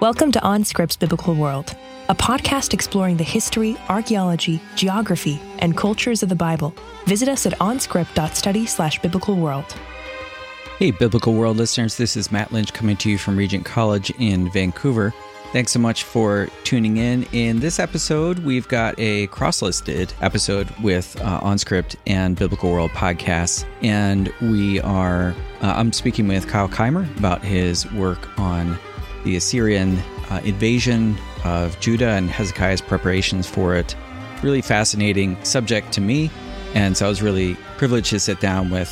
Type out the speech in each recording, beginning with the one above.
Welcome to OnScript's Biblical World, a podcast exploring the history, archaeology, geography, and cultures of the Bible. Visit us at onscript.study slash biblical world. Hey, Biblical World listeners, this is Matt Lynch coming to you from Regent College in Vancouver. Thanks so much for tuning in. In this episode, we've got a cross listed episode with uh, OnScript and Biblical World podcasts. And we are, uh, I'm speaking with Kyle Keimer about his work on the Assyrian uh, invasion of Judah and Hezekiah's preparations for it. Really fascinating subject to me. And so I was really privileged to sit down with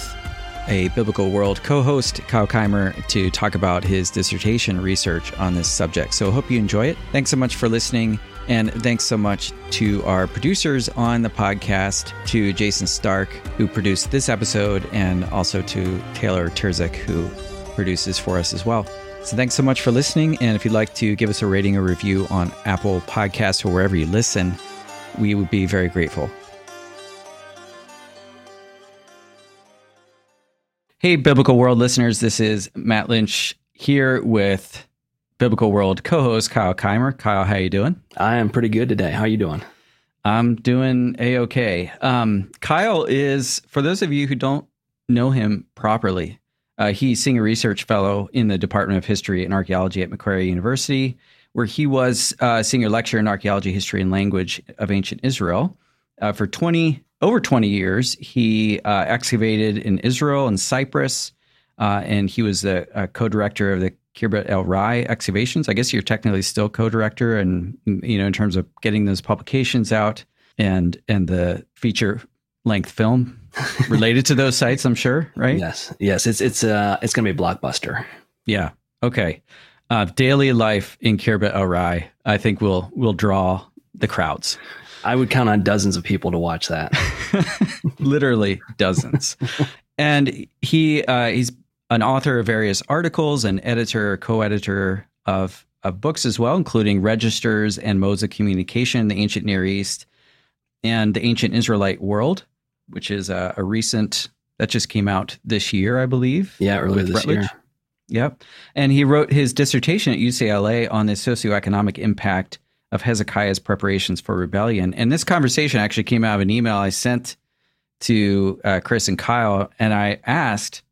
a Biblical World co host, Kyle Keimer, to talk about his dissertation research on this subject. So I hope you enjoy it. Thanks so much for listening. And thanks so much to our producers on the podcast, to Jason Stark, who produced this episode, and also to Taylor Terzick, who produces for us as well. So thanks so much for listening. And if you'd like to give us a rating or review on Apple Podcasts or wherever you listen, we would be very grateful. Hey, Biblical World listeners, this is Matt Lynch here with Biblical World co-host Kyle Keimer. Kyle, how are you doing? I am pretty good today. How are you doing? I'm doing a okay. Um, Kyle is, for those of you who don't know him properly, uh, he's senior research fellow in the Department of History and Archaeology at Macquarie University, where he was uh, senior lecturer in archaeology, history, and language of ancient Israel. Uh, for 20 over 20 years, he uh, excavated in Israel and Cyprus, uh, and he was the uh, co-director of the Khirbet El Rai excavations. I guess you're technically still co-director, and you know in terms of getting those publications out and and the feature length film related to those sites. I'm sure, right? Yes, yes. It's it's uh it's gonna be a blockbuster. Yeah. Okay. Uh, daily life in Khirbet El I think will will draw the crowds. I would count on dozens of people to watch that. Literally dozens. and he uh, he's an author of various articles, and editor, co-editor of of books as well, including Registers and Modes of Communication in the Ancient Near East and the Ancient Israelite World, which is a, a recent that just came out this year, I believe. Yeah, earlier this Routledge. year. Yep. And he wrote his dissertation at UCLA on the socioeconomic impact of Hezekiah's preparations for rebellion. And this conversation actually came out of an email I sent to uh, Chris and Kyle, and I asked,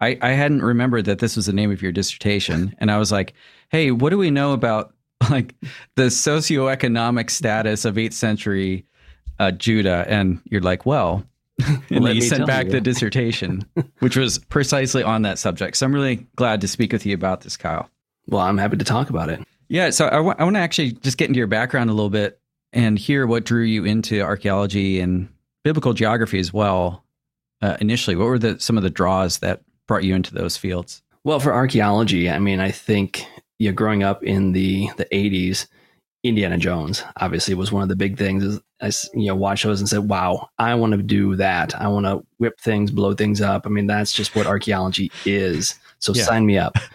I, I hadn't remembered that this was the name of your dissertation, and I was like, "Hey, what do we know about like the socioeconomic status of eighth century uh, Judah?" And you're like, "Well." and then you sent back you. the dissertation, which was precisely on that subject. So I'm really glad to speak with you about this, Kyle. Well, I'm happy to talk about it. Yeah, so I, w- I want to actually just get into your background a little bit and hear what drew you into archaeology and biblical geography as well. Uh, initially, what were the some of the draws that brought you into those fields? Well, for archaeology, I mean, I think you know, growing up in the the '80s, Indiana Jones obviously was one of the big things. Is I you know watched those and said, "Wow, I want to do that. I want to whip things, blow things up." I mean, that's just what archaeology is. So yeah. sign me up.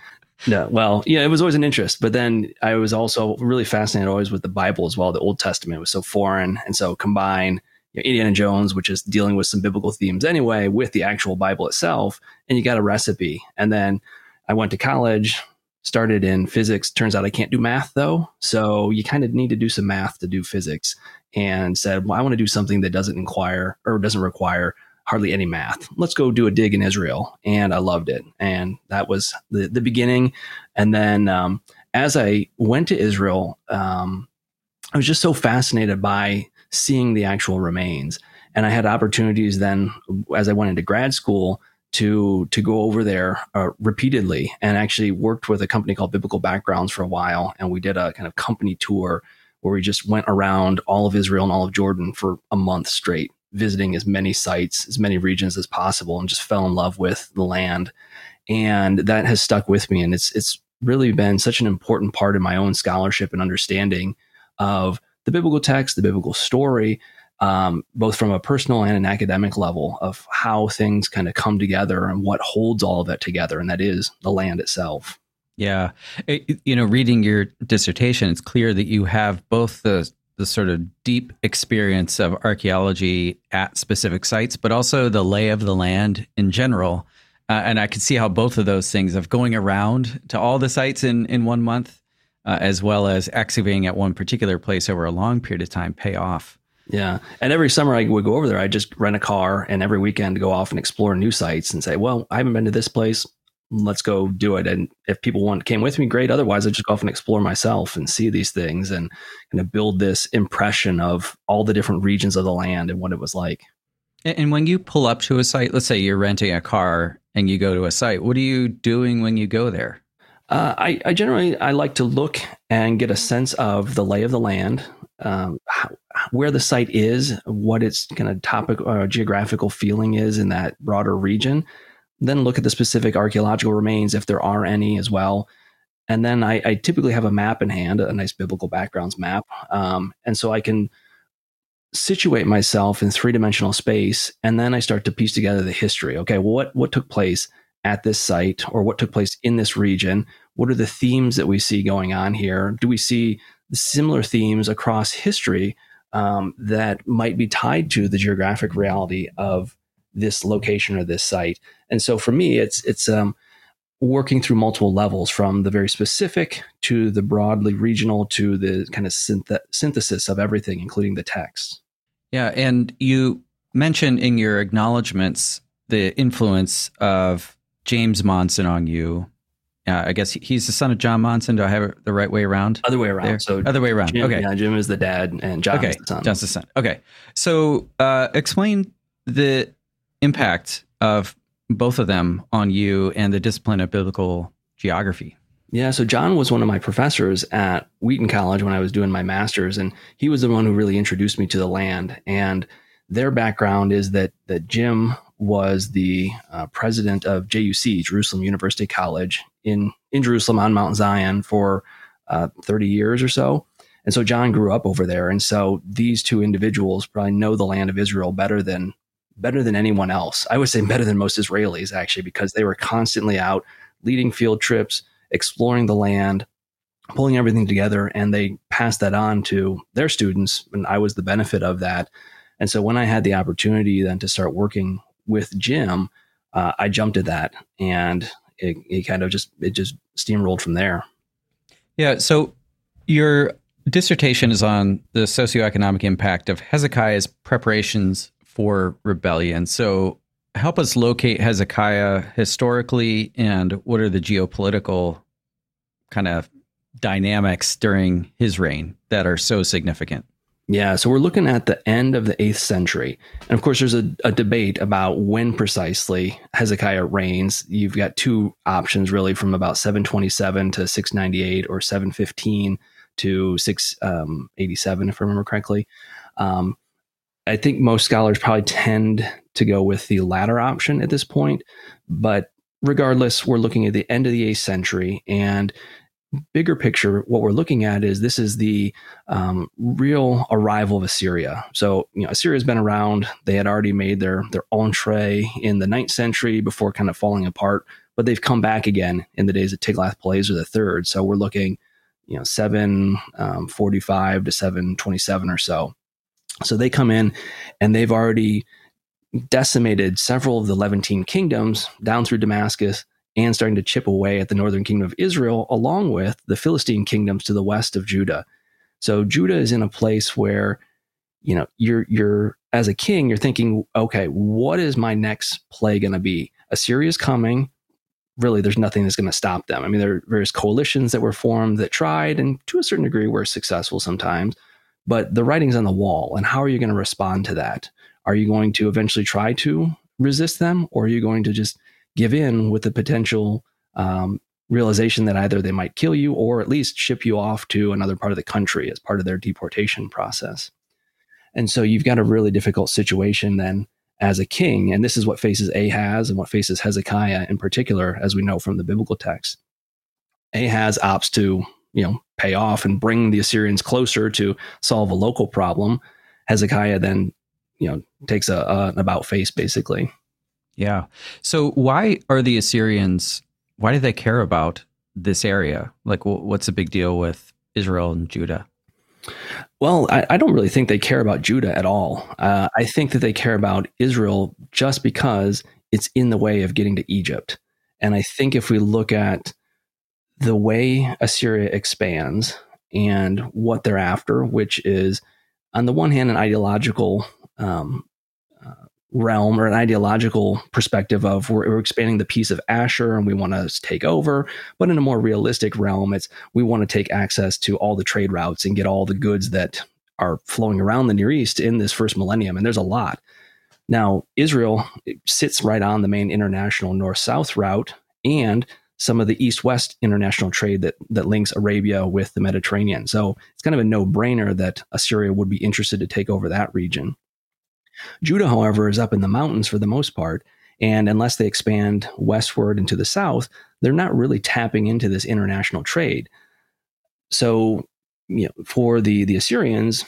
No, well, yeah, it was always an interest, but then I was also really fascinated always with the Bible as well. The Old Testament was so foreign, and so combine you know, Indiana Jones, which is dealing with some biblical themes anyway, with the actual Bible itself, and you got a recipe. And then I went to college, started in physics. Turns out I can't do math though, so you kind of need to do some math to do physics. And said, well, I want to do something that doesn't inquire or doesn't require hardly any math. Let's go do a dig in Israel. And I loved it. And that was the, the beginning. And then um, as I went to Israel, um, I was just so fascinated by seeing the actual remains. And I had opportunities then as I went into grad school to to go over there uh, repeatedly and actually worked with a company called Biblical Backgrounds for a while and we did a kind of company tour where we just went around all of Israel and all of Jordan for a month straight visiting as many sites, as many regions as possible, and just fell in love with the land. And that has stuck with me. And it's it's really been such an important part of my own scholarship and understanding of the biblical text, the biblical story, um, both from a personal and an academic level of how things kind of come together and what holds all of that together, and that is the land itself. Yeah, it, you know, reading your dissertation, it's clear that you have both the the sort of deep experience of archaeology at specific sites, but also the lay of the land in general. Uh, and I can see how both of those things of going around to all the sites in, in one month uh, as well as excavating at one particular place over a long period of time pay off. Yeah. And every summer I would go over there, I just rent a car and every weekend go off and explore new sites and say, well, I haven't been to this place. Let's go do it. And if people want came with me, great. Otherwise, I just go off and explore myself and see these things and kind of build this impression of all the different regions of the land and what it was like. And when you pull up to a site, let's say you're renting a car and you go to a site, what are you doing when you go there? Uh, I, I, generally I like to look and get a sense of the lay of the land, um, how, where the site is, what its kind of topic or uh, geographical feeling is in that broader region. Then look at the specific archaeological remains if there are any as well. And then I, I typically have a map in hand, a nice biblical backgrounds map, um, and so I can situate myself in three dimensional space, and then I start to piece together the history. Okay, well, what what took place? at this site or what took place in this region? What are the themes that we see going on here? Do we see similar themes across history um, that might be tied to the geographic reality of this location or this site? And so for me, it's it's um, working through multiple levels from the very specific to the broadly regional to the kind of synth- synthesis of everything, including the text. Yeah, and you mentioned in your acknowledgments the influence of James Monson on you. Uh, I guess he's the son of John Monson. Do I have it the right way around? Other way around. There? So other way around. Jim, okay. Yeah, Jim is the dad, and John okay. is the son. John's the son. Okay. So uh, explain the impact of both of them on you and the discipline of biblical geography. Yeah, so John was one of my professors at Wheaton College when I was doing my master's, and he was the one who really introduced me to the land. And their background is that that Jim was the uh, president of JUC, Jerusalem University College, in, in Jerusalem on Mount Zion for uh, 30 years or so. And so John grew up over there. And so these two individuals probably know the land of Israel better than better than anyone else. I would say better than most Israelis actually, because they were constantly out leading field trips, exploring the land, pulling everything together, and they passed that on to their students. And I was the benefit of that. And so when I had the opportunity then to start working with Jim, uh, I jumped at that, and it, it kind of just it just steamrolled from there. Yeah. So your dissertation is on the socioeconomic impact of Hezekiah's preparations for rebellion. So help us locate Hezekiah historically, and what are the geopolitical kind of dynamics during his reign that are so significant? Yeah, so we're looking at the end of the 8th century. And of course, there's a, a, debate about when precisely Hezekiah reigns. You've got two options really from about 727 to 698 or 715 to 687, if I remember correctly. Um, I think most scholars probably tend to go with the latter option at this point. But regardless, we're looking at the end of the 8th century. And bigger picture, what we're looking at is this is the um, real arrival of Assyria. So, you know, Assyria has been around. They had already made their their entree in the ninth century before kind of falling apart, but they've come back again in the days of Tiglath-Pileser the third. So we're looking, you know, seven um, forty-five to seven twenty-seven or so. So they come in, and they've already decimated several of the Levantine kingdoms down through Damascus and starting to chip away at the northern kingdom of Israel, along with the Philistine kingdoms to the west of Judah. So Judah is in a place where, you know, you're you're as a king, you're thinking, okay, what is my next play going to be? Assyria is coming. Really, there's nothing that's going to stop them. I mean, there are various coalitions that were formed that tried, and to a certain degree, were successful sometimes. But the writing's on the wall, and how are you going to respond to that? Are you going to eventually try to resist them, or are you going to just give in with the potential um, realization that either they might kill you or at least ship you off to another part of the country as part of their deportation process. And so you've got a really difficult situation then as a king. And this is what faces Ahaz and what faces Hezekiah in particular, as we know from the biblical text. Ahaz opts to, you know, pay off and bring the Assyrians closer to solve a local problem. Hezekiah then, you know, takes a, a about face basically. Yeah. So why are the Assyrians? Why do they care about this area? Like, what's the big deal with Israel and Judah? Well, I, I don't really think they care about Judah at all. Uh, I think that they care about Israel just because it's in the way of getting to Egypt. And I think if we look at the way Assyria expands and what they're after, which is on the one hand an ideological um, realm or an ideological perspective of we're, we're, expanding the piece of Ashur and we want to take over, but in a more realistic realm, it's we want to take access to all the trade routes and get all the goods that are flowing around the Near East in this first millennium, and there's a lot. Now, Israel sits right on the main international north south route and some of the east west international trade that, that links Arabia with the Mediterranean. So it's kind of a no brainer that Assyria would be interested to take over that region. Judah, however, is up in the mountains for the most part. And unless they expand westward into the south, they're not really tapping into this international trade. So, you know, for the, the Assyrians,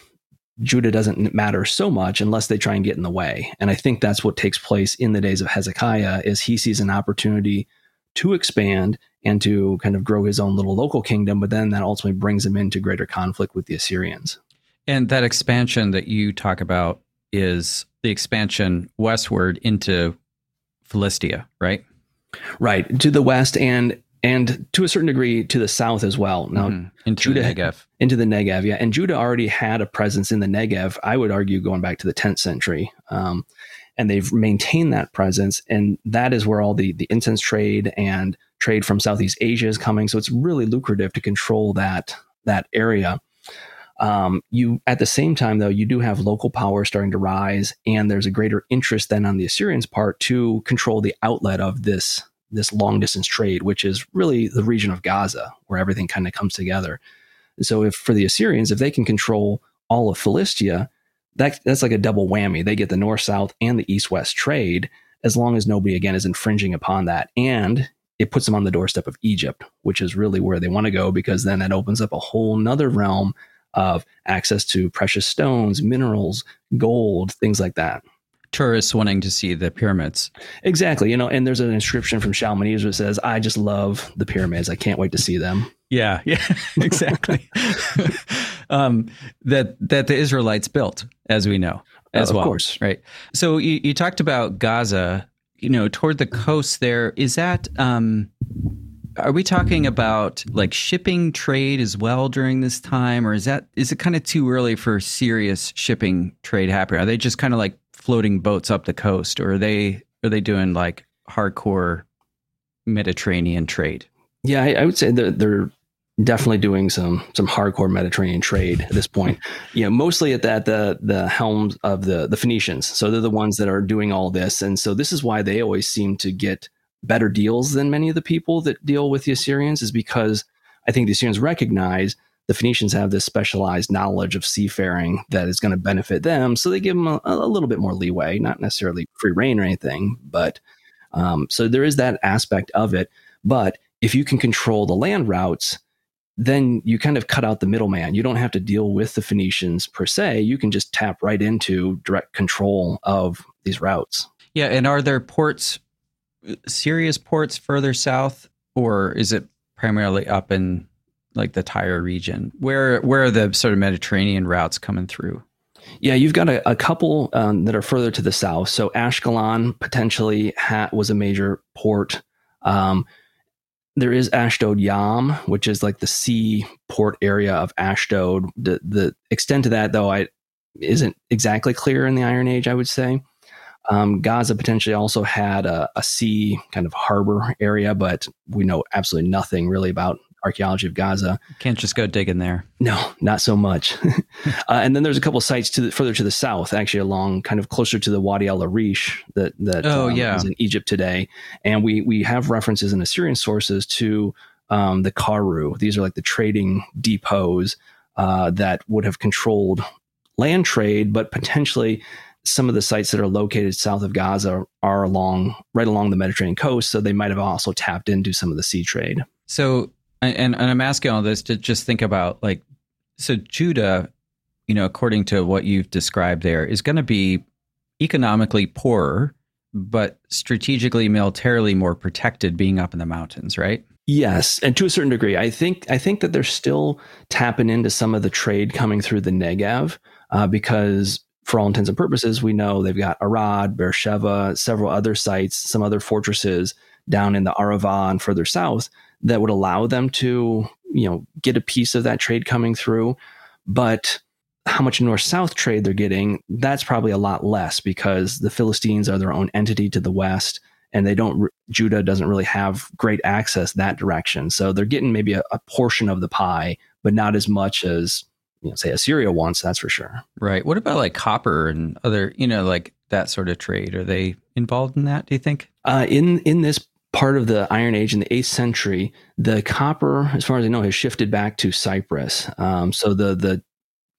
Judah doesn't matter so much unless they try and get in the way. And I think that's what takes place in the days of Hezekiah is he sees an opportunity to expand and to kind of grow his own little local kingdom, but then that ultimately brings him into greater conflict with the Assyrians. And that expansion that you talk about is the expansion westward into Philistia, right? Right, to the west and and to a certain degree to the south as well. Now, mm-hmm. into Judah, the Negev. Into the Negev, yeah. And Judah already had a presence in the Negev, I would argue, going back to the 10th century. Um, and they've maintained that presence. And that is where all the, the incense trade and trade from Southeast Asia is coming. So it's really lucrative to control that, that area. Um, you at the same time though you do have local power starting to rise and there's a greater interest then on the assyrians part to control the outlet of this this long distance trade, which is really the region of Gaza, where everything kind of comes together. So, if for the Assyrians, if they can control all of Philistia, that, that's like a double whammy. They get the north south and the east west trade, as long as nobody again is infringing upon that. And it puts them on the doorstep of Egypt, which is really where they want to go because then that opens up a whole nother realm of access to precious stones, minerals, gold, things like that tourists wanting to see the pyramids. Exactly. You know, and there's an inscription from Shalmaneser that says, I just love the pyramids. I can't wait to see them. Yeah, yeah, exactly. um, that that the Israelites built, as we know, as uh, well. Of course. Right. So you, you talked about Gaza, you know, toward the coast there. Is that um are we talking about like shipping trade as well during this time or is that is it kind of too early for serious shipping trade happening are they just kind of like floating boats up the coast, or are they are they doing like hardcore Mediterranean trade? Yeah, I, I would say that they're definitely doing some some hardcore Mediterranean trade at this point. you know, mostly at that the the helms of the the Phoenicians. So they're the ones that are doing all this, and so this is why they always seem to get better deals than many of the people that deal with the Assyrians, is because I think the Assyrians recognize the Phoenicians have this specialized knowledge of seafaring that is going to benefit them. So they give them a, a, little bit more leeway, not necessarily free reign or anything, but um, so there is that aspect of it. But if you can control the land routes, then you kind of cut out the middleman. You don't have to deal with the Phoenicians per se. You can just tap right into direct control of these routes. Yeah. And are there ports, serious ports further south, or is it primarily up in like the Tyre region? Where where are the sort of Mediterranean routes coming through? Yeah, you've got a, a couple um, that are further to the south. So Ashkelon potentially ha- was a major port. Um, there is Ashdod Yam, which is like the sea port area of Ashdod. The the extent to that, though, I isn't exactly clear in the Iron Age. I would say. Um, Gaza potentially also had a, a, sea kind of harbor area, but we know absolutely nothing really about archaeology of Gaza. Can't just go digging there. No, not so much. uh, and then there's a couple sites to the, further to the south, actually along kind of closer to the Wadi al Arish that that oh, um, yeah. is in Egypt today. And we we have references in Assyrian sources to um, the Karun. These are like the trading depots uh, that would have controlled land trade, but potentially some of the sites that are located south of Gaza are along right along the Mediterranean coast, so they might have also tapped into some of the sea trade. So and, and I'm asking all this to just think about like, so Judah, you know, according to what you've described there, is going to be economically poorer, but strategically, militarily more protected, being up in the mountains, right? Yes, and to a certain degree, I think I think that they're still tapping into some of the trade coming through the Negev uh, because, for all intents and purposes, we know they've got Arad, Beersheba, several other sites, some other fortresses down in the Arava and further south that would allow them to, you know, get a piece of that trade coming through. But how much north south trade they're getting, that's probably a lot less because the Philistines are their own entity to the west and they don't, Judah doesn't really have great access that direction. So they're getting maybe a, a portion of the pie, but not as much as, you know, say Assyria wants, that's for sure. Right. What about like copper and other, you know, like that sort of trade? Are they involved in that, do you think? Uh, in, in this part of the Iron Age in the eighth century, the copper, as far as I know, has shifted back to Cyprus. Um, so the the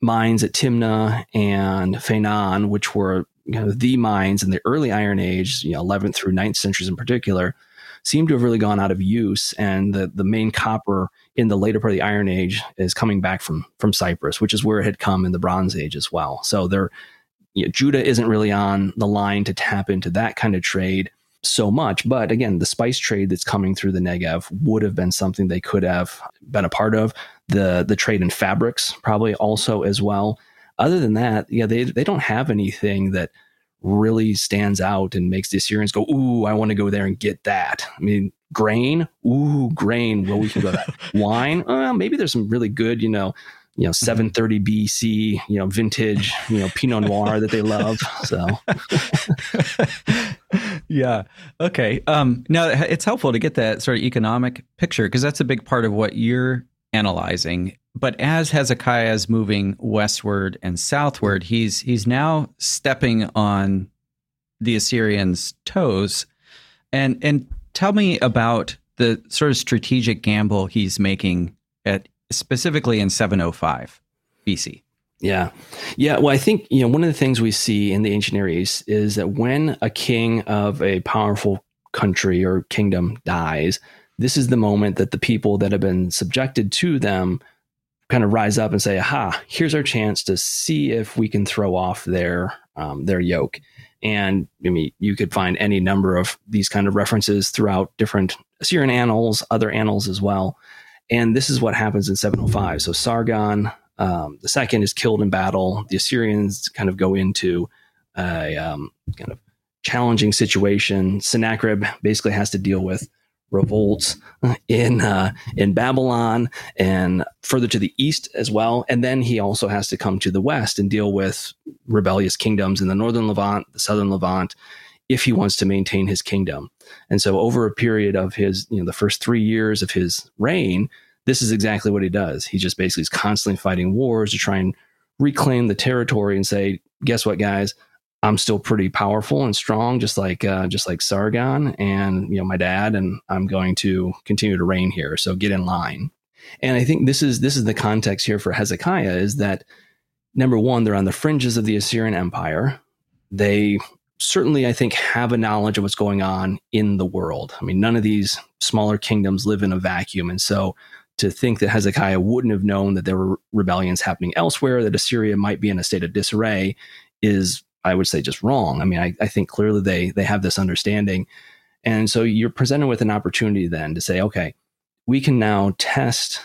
mines at Timna and Feinan, which were you know, the mines in the early Iron Age, you know, 11th through 9th centuries in particular, seem to have really gone out of use. And the, the main copper in the later part of the Iron Age is coming back from from Cyprus, which is where it had come in the Bronze Age as well. So there, you know, Judah isn't really on the line to tap into that kind of trade so much. But again, the spice trade that's coming through the Negev would have been something they could have been a part of. The the trade in fabrics probably also as well. Other than that, yeah, they they don't have anything that really stands out and makes the Assyrians go, ooh, I want to go there and get that. I mean, grain, ooh, grain. Well, we can go that. Wine, uh, maybe there's some really good, you know, you know 730 BC, you know vintage, you know Pinot Noir that they love. So yeah, okay. Um, now it's helpful to get that sort of economic picture because that's a big part of what you're analyzing. But as Hezekiah is moving westward and southward, he's he's now stepping on the Assyrians' toes, and and tell me about the sort of strategic gamble he's making at specifically in 705 BC. Yeah. Yeah. Well, I think, you know, one of the things we see in the ancient Near East is that when a king of a powerful country or kingdom dies, this is the moment that the people that have been subjected to them kind of rise up and say, aha, here's our chance to see if we can throw off their, um, their yoke. And I mean, you could find any number of these kind of references throughout different Assyrian annals, other annals as well. And this is what happens in 705. So Sargon um, the second is killed in battle. The Assyrians kind of go into a um, kind of challenging situation. Sennacherib basically has to deal with revolts in uh, in Babylon and further to the east as well. And then he also has to come to the west and deal with rebellious kingdoms in the northern Levant, the southern Levant, if he wants to maintain his kingdom. And so over a period of his, you know, the first three years of his reign, this is exactly what he does. He just basically is constantly fighting wars to try and reclaim the territory and say, guess what, guys? I'm still pretty powerful and strong, just like uh, just like Sargon and you know my dad, and I'm going to continue to reign here. So get in line. And I think this is this is the context here for Hezekiah is that number one, they're on the fringes of the Assyrian Empire. They certainly, I think, have a knowledge of what's going on in the world. I mean, none of these smaller kingdoms live in a vacuum, and so to think that Hezekiah wouldn't have known that there were rebellions happening elsewhere, that Assyria might be in a state of disarray, is I would say just wrong. I mean, I, I think clearly they they have this understanding, and so you're presented with an opportunity then to say, okay, we can now test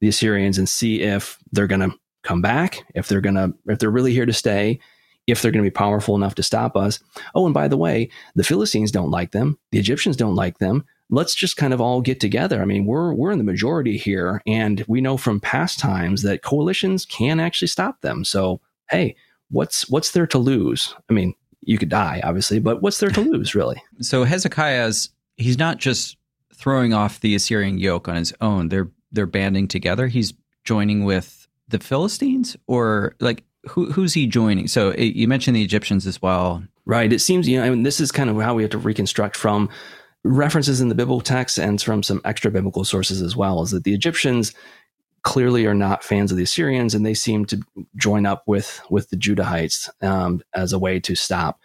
the Assyrians and see if they're going to come back, if they're to if they're really here to stay, if they're going to be powerful enough to stop us. Oh, and by the way, the Philistines don't like them, the Egyptians don't like them, let's just kind of all get together. I mean, we're we're in the majority here, and we know from past times that coalitions can actually stop them. So, hey, what's what's there to lose? I mean, you could die, obviously, but what's there to lose, really? So Hezekiah's he's not just throwing off the Assyrian yoke on his own. They're they're banding together. He's joining with the Philistines, or like who who's he joining? So it, you mentioned the Egyptians as well. Right. It seems you know I mean, this is kind of how we have to reconstruct from references in the biblical text and from some extra biblical sources as well is that the Egyptians clearly are not fans of the Assyrians and they seem to join up with with the Judahites um, as a way to stop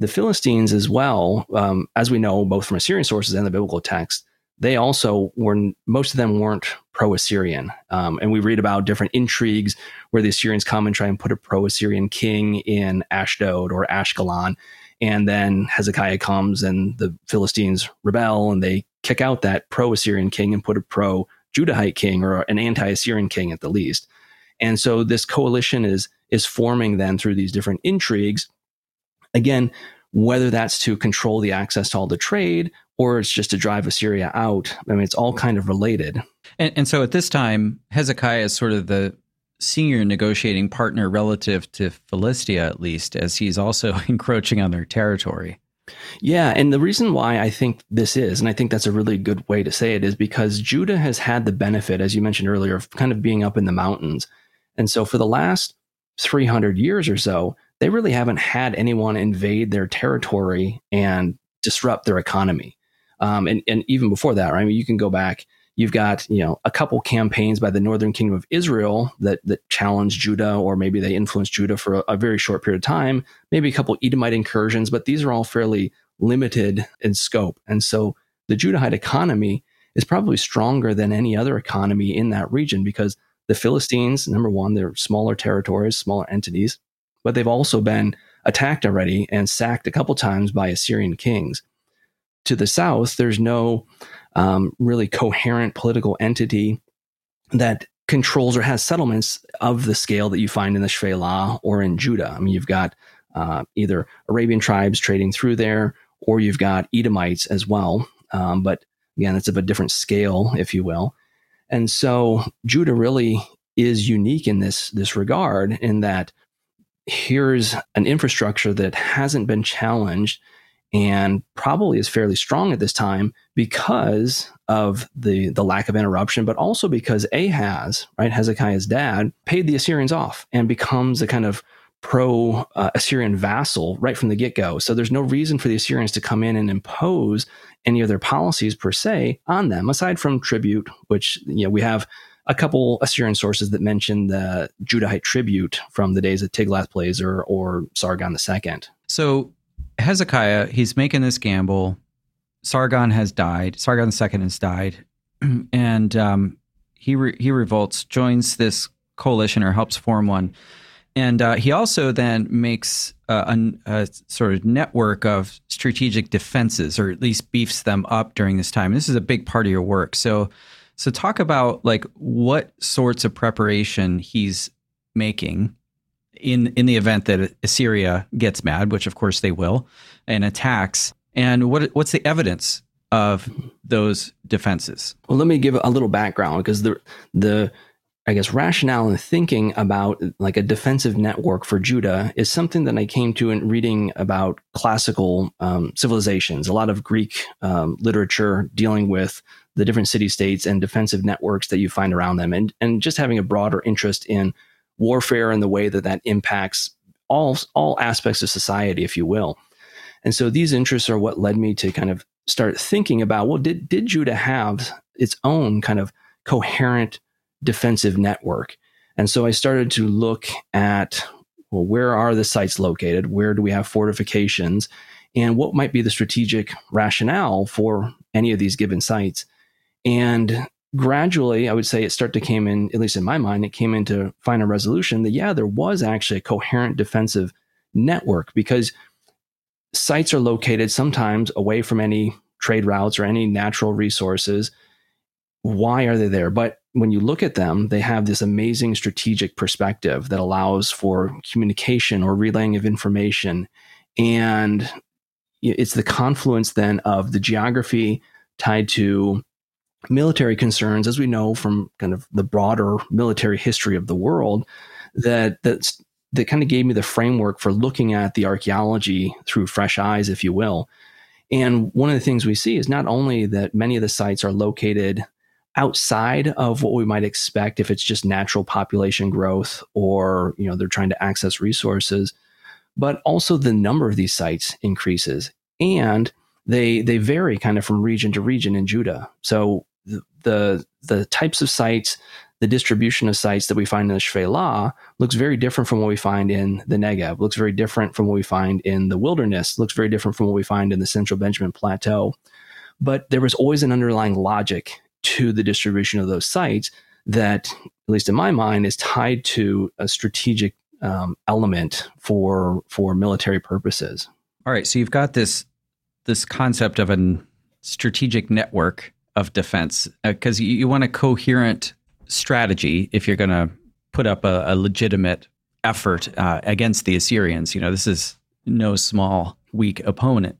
the Philistines as well. Um, as we know, both from Assyrian sources and the biblical text, they also were most of them weren't pro-Assyrian, um, and we read about different intrigues where the Assyrians come and try and put a pro-Assyrian king in Ashdod or Ashkelon, and then Hezekiah comes and the Philistines rebel and they kick out that pro Assyrian king and put a pro Judahite king or an anti Assyrian king at the least. And so this coalition is is forming then through these different intrigues. Again, whether that's to control the access to all the trade or it's just to drive Assyria out. I mean, it's all kind of related. And, and so at this time, Hezekiah is sort of the senior negotiating partner relative to Philistia, at least, as he's also encroaching on their territory. Yeah, and the reason why I think this is, and I think that's a really good way to say it, is because Judah has had the benefit, as you mentioned earlier, of kind of being up in the mountains. And so for the last 300 years or so, they really haven't had anyone invade their territory and disrupt their economy. Um, and, and even before that, right? I mean, you can go back You've got, you know, a couple campaigns by the Northern Kingdom of Israel that that challenged Judah, or maybe they influenced Judah for a, a very short period of time. Maybe a couple Edomite incursions, but these are all fairly limited in scope. And so the Judahite economy is probably stronger than any other economy in that region because the Philistines, number one, they're smaller territories, smaller entities, but they've also been attacked already and sacked a couple times by Assyrian kings. To the south, there's no um, really coherent political entity that controls or has settlements of the scale that you find in the Shephelah or in Judah. I mean, you've got uh, either Arabian tribes trading through there, or you've got Edomites as well. Um, but again, it's of a different scale, if you will. And so Judah really is unique in this this regard, in that here's an infrastructure that hasn't been challenged and probably is fairly strong at this time because of the the lack of interruption, but also because Ahaz, right, Hezekiah's dad, paid the Assyrians off and becomes a kind of pro uh, Assyrian vassal right from the get go. So there's no reason for the Assyrians to come in and impose any of their policies per se on them, aside from tribute, which you know we have a couple Assyrian sources that mention the Judahite tribute from the days of Tiglath-Pileser or Sargon II. So Hezekiah, he's making this gamble. Sargon has died. Sargon II has died, and um, he re- he revolts, joins this coalition or helps form one, and uh, he also then makes a, a, sort of network of strategic defenses, or at least beefs them up during this time. This is a big part of your work. So, so talk about like what sorts of preparation he's making in in the event that Assyria gets mad, which of course they will, and attacks. And what what's the evidence of those defenses? Well, let me give a little background because the the I guess rationale and thinking about like a defensive network for Judah is something that I came to in reading about classical um, civilizations. A lot of Greek um, literature dealing with the different city states and defensive networks that you find around them, and and just having a broader interest in warfare and the way that that impacts all all aspects of society, if you will. And so these interests are what led me to kind of start thinking about well, did did Judah have its own kind of coherent defensive network? And so I started to look at well, where are the sites located? Where do we have fortifications? And what might be the strategic rationale for any of these given sites? And gradually, I would say it started to came in, at least in my mind, it came into final resolution that yeah, there was actually a coherent defensive network because sites are located sometimes away from any trade routes or any natural resources. Why are they there? But when you look at them, they have this amazing strategic perspective that allows for communication or relaying of information. And it's the confluence then of the geography tied to military concerns, as we know from kind of the broader military history of the world, that that's that kind of gave me the framework for looking at the archaeology through fresh eyes, if you will. And one of the things we see is not only that many of the sites are located outside of what we might expect if it's just natural population growth or you know they're trying to access resources, but also the number of these sites increases and they they vary kind of from region to region in Judah. So the the types of sites, the distribution of sites that we find in the Shephelah looks very different from what we find in the Negev. Looks very different from what we find in the wilderness. Looks very different from what we find in the Central Benjamin Plateau. But there was always an underlying logic to the distribution of those sites that, at least in my mind, is tied to a strategic um, element for for military purposes. All right, so you've got this this concept of a strategic network of defense because uh, you, you, want a coherent strategy if you're going to put up a, a legitimate effort uh, against the Assyrians. You know, this is no small, weak opponent.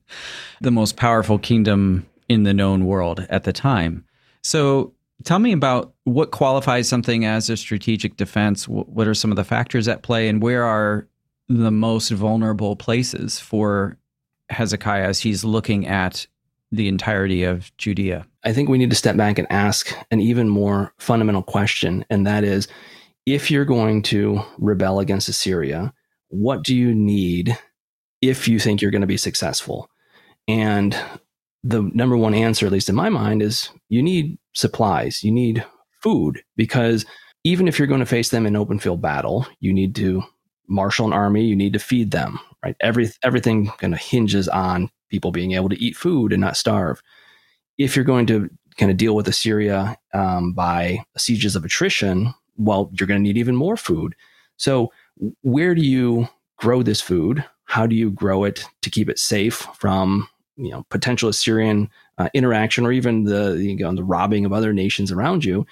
The most powerful kingdom in the known world at the time. So tell me about what qualifies something as a strategic defense. What are some of the factors at play, and where are the most vulnerable places for Hezekiah as he's looking at the entirety of Judea? I think we need to step back and ask an even more fundamental question, and that is if you're going to rebel against Assyria, what do you need if you think you're going to be successful? And the number one answer, at least in my mind, is you need supplies, you need food, because even if you're going to face them in open field battle, you need to marshal an army, you need to feed them, right? Every, everything kind of hinges on people being able to eat food and not starve. If you're going to kind of deal with Assyria um, by sieges of attrition, well, you're going to need even more food. So, where do you grow this food? How do you grow it to keep it safe from you know potential Assyrian uh, interaction or even the you know, the robbing of other nations around you?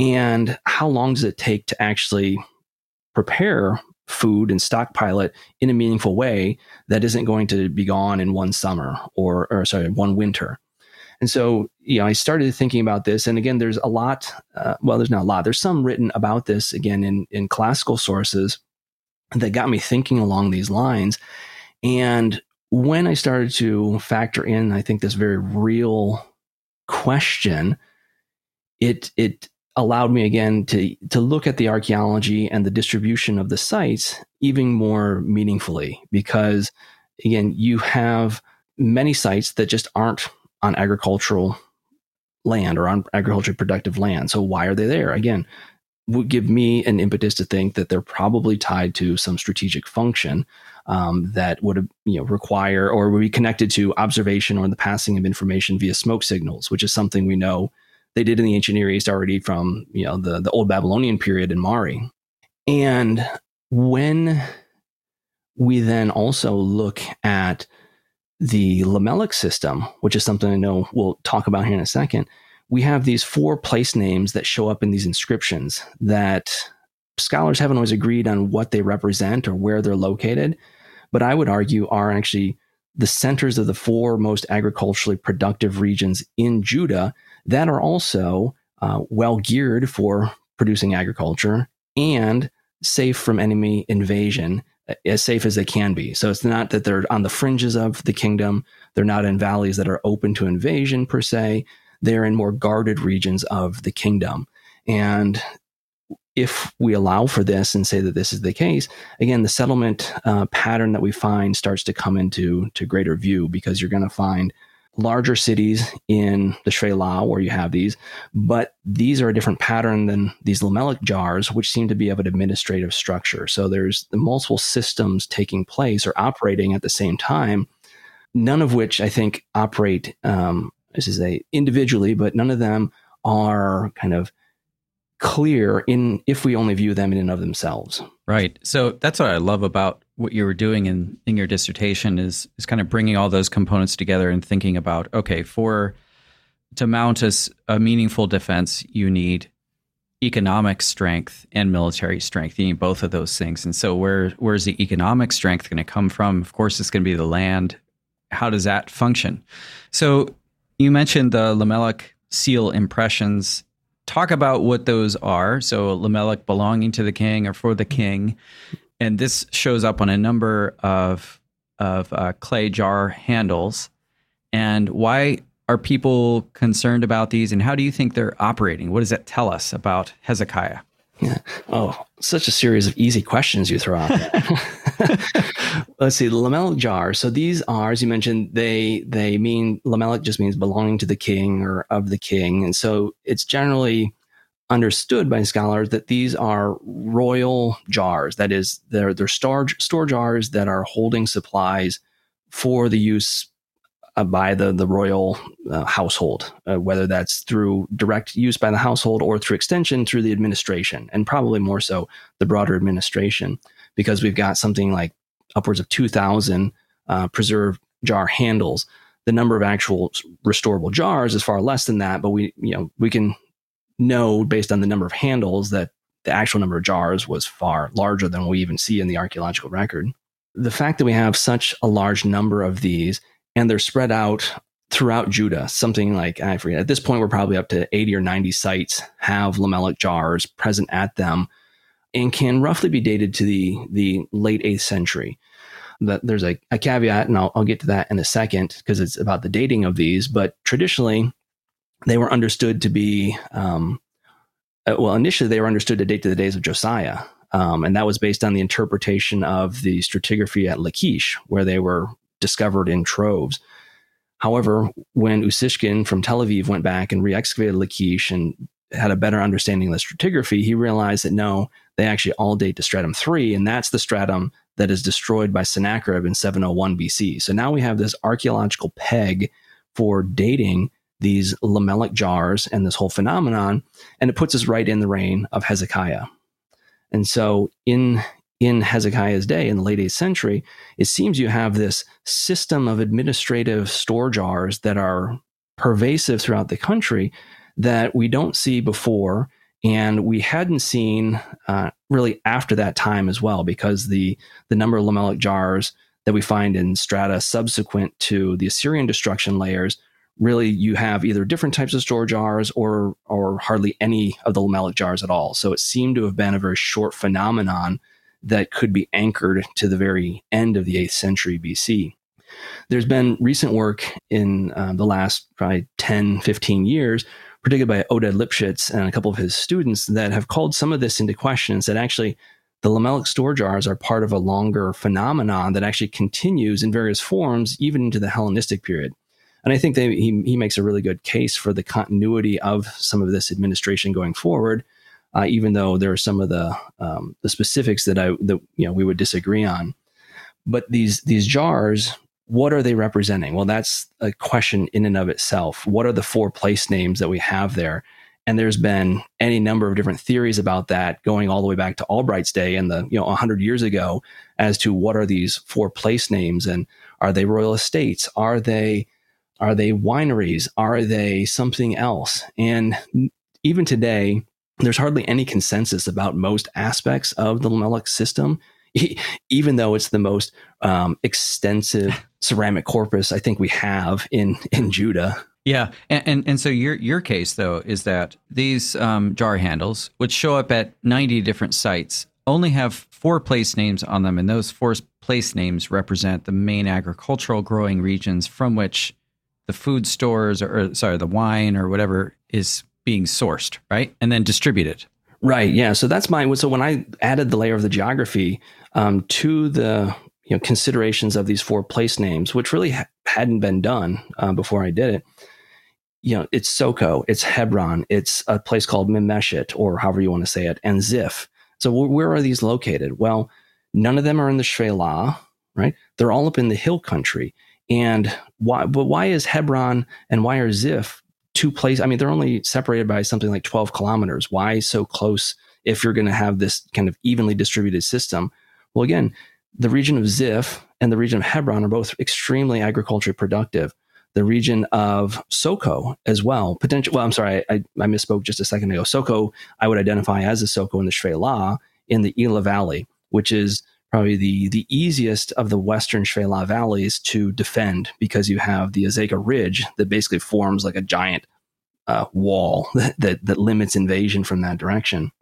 And how long does it take to actually prepare food and stockpile it in a meaningful way that isn't going to be gone in one summer or, or sorry, one winter? And so, you know, I started thinking about this. And again, there's a lot, uh, well, there's not a lot, there's some written about this again in, in classical sources that got me thinking along these lines. And when I started to factor in, I think this very real question, it, it allowed me again to, to look at the archaeology and the distribution of the sites even more meaningfully because again, you have many sites that just aren't on agricultural land or on agriculturally productive land. So why are they there? Again, would give me an impetus to think that they're probably tied to some strategic function um, that would you know require or would be connected to observation or the passing of information via smoke signals, which is something we know they did in the ancient Near East already from you know the the old Babylonian period in Mari. And when we then also look at the LMLK system, which is something I know we'll talk about here in a second, we have these four place names that show up in these inscriptions that scholars haven't always agreed on what they represent or where they're located, but I would argue are actually the centers of the four most agriculturally productive regions in Judah that are also uh, well geared for producing agriculture and safe from enemy invasion as safe as they can be. So it's not that they're on the fringes of the kingdom. They're not in valleys that are open to invasion per se. They're in more guarded regions of the kingdom. And if we allow for this and say that this is the case, again, the settlement uh, pattern that we find starts to come into to greater view because you're going to find larger cities in the Shephelah where you have these, but these are a different pattern than these LMLK jars, which seem to be of an administrative structure. So there's the multiple systems taking place or operating at the same time, none of which I think operate, um, this is a individually, but none of them are kind of clear in if we only view them in and of themselves. Right. So that's what I love about what you were doing in, in your dissertation is is kind of bringing all those components together and thinking about okay for to mount a, a meaningful defense you need economic strength and military strength. You need both of those things. And so where where's the economic strength going to come from? Of course it's going to be the land. How does that function? So you mentioned the LMLK seal impressions. Talk about what those are. So LMLK belonging to the king or for the king and this shows up on a number of of uh, clay jar handles. And why are people concerned about these, and how do you think they're operating? What does that tell us about Hezekiah? Yeah. Oh, such a series of easy questions you throw out Let's see, the LMLK jar. So these are, as you mentioned, they they mean LMLK just means belonging to the king or of the king, and so it's generally understood by scholars that these are royal jars. That is, they're, they're store, store jars that are holding supplies for the use uh, by the, the royal uh, household, uh, whether that's through direct use by the household or through extension through the administration, and probably more so the broader administration, because we've got something like upwards of 2,000 uh, preserved jar handles. The number of actual restorable jars is far less than that, but we, you know, we can know based on the number of handles that the actual number of jars was far larger than we even see in the archaeological record. The fact that we have such a large number of these and they're spread out throughout Judah, something like, I forget, at this point, we're probably up to 80 or 90 sites have LMLK jars present at them and can roughly be dated to the, the late 8th century. That there's a, a caveat, and I'll, I'll get to that in a second because it's about the dating of these. But traditionally, they were understood to be, um, uh, well, initially they were understood to date to the days of Josiah. Um, and that was based on the interpretation of the stratigraphy at Lachish, where they were discovered in troves. However, when Ussishkin from Tel Aviv went back and re-excavated Lachish and had a better understanding of the stratigraphy, he realized that no, they actually all date to stratum 3, and that's the stratum that is destroyed by Sennacherib in 701 BC. So now we have this archaeological peg for dating these LMLK jars and this whole phenomenon, and it puts us right in the reign of Hezekiah. And so in in Hezekiah's day in the late 8th century, it seems you have this system of administrative store jars that are pervasive throughout the country that we don't see before. And we hadn't seen uh, really after that time as well, because the, the number of LMLK jars that we find in strata subsequent to the Assyrian destruction layers really you have either different types of store jars or or hardly any of the LMLK jars at all. So it seemed to have been a very short phenomenon that could be anchored to the very end of the 8th century BC. There's been recent work in uh, the last probably 10, 15 years, particularly by Oded Lipschits and a couple of his students, that have called some of this into question and said actually the LMLK store jars are part of a longer phenomenon that actually continues in various forms even into the Hellenistic period. And I think they, he, he makes a really good case for the continuity of some of this administration going forward uh, even though there are some of the um, the specifics that I that you know we would disagree on. But these these jars, what are they representing? Well, that's a question in and of itself. What are the four place names that we have there? And there's been any number of different theories about that, going all the way back to Albright's day and the you know 100 years ago, as to what are these four place names and are they royal estates? Are they are they wineries? Are they something else? And even today, there's hardly any consensus about most aspects of the LMLK system, even though it's the most um, extensive ceramic corpus I think we have in in Judah. Yeah, and, and, and so your your case though is that these um, jar handles, which show up at ninety different sites, only have four place names on them, and those four place names represent the main agricultural growing regions from which the food stores or, or sorry the wine or whatever is being sourced, right? And then distributed. Right. Yeah. So that's my. So when I added the layer of the geography um, to the you know considerations of these four place names, which really ha- hadn't been done uh, before I did it. You know, it's Soko, it's Hebron, it's a place called Memeshet, or however you want to say it, and Ziph. So where are these located? Well, none of them are in the Shephelah, right? They're all up in the hill country. And why? But why is Hebron and why are Ziph two places. I mean, they're only separated by something like 12 kilometers. Why so close if you're going to have this kind of evenly distributed system? Well, again, the region of Ziph and the region of Hebron are both extremely agriculturally productive. The region of Soko as well, potential. Well, I'm sorry, I, I misspoke just a second ago. Soko, I would identify as a Soko in the Shephelah in the Elah Valley, which is probably the the easiest of the western Shephelah valleys to defend because you have the Azekah Ridge that basically forms like a giant uh, wall that, that, that limits invasion from that direction.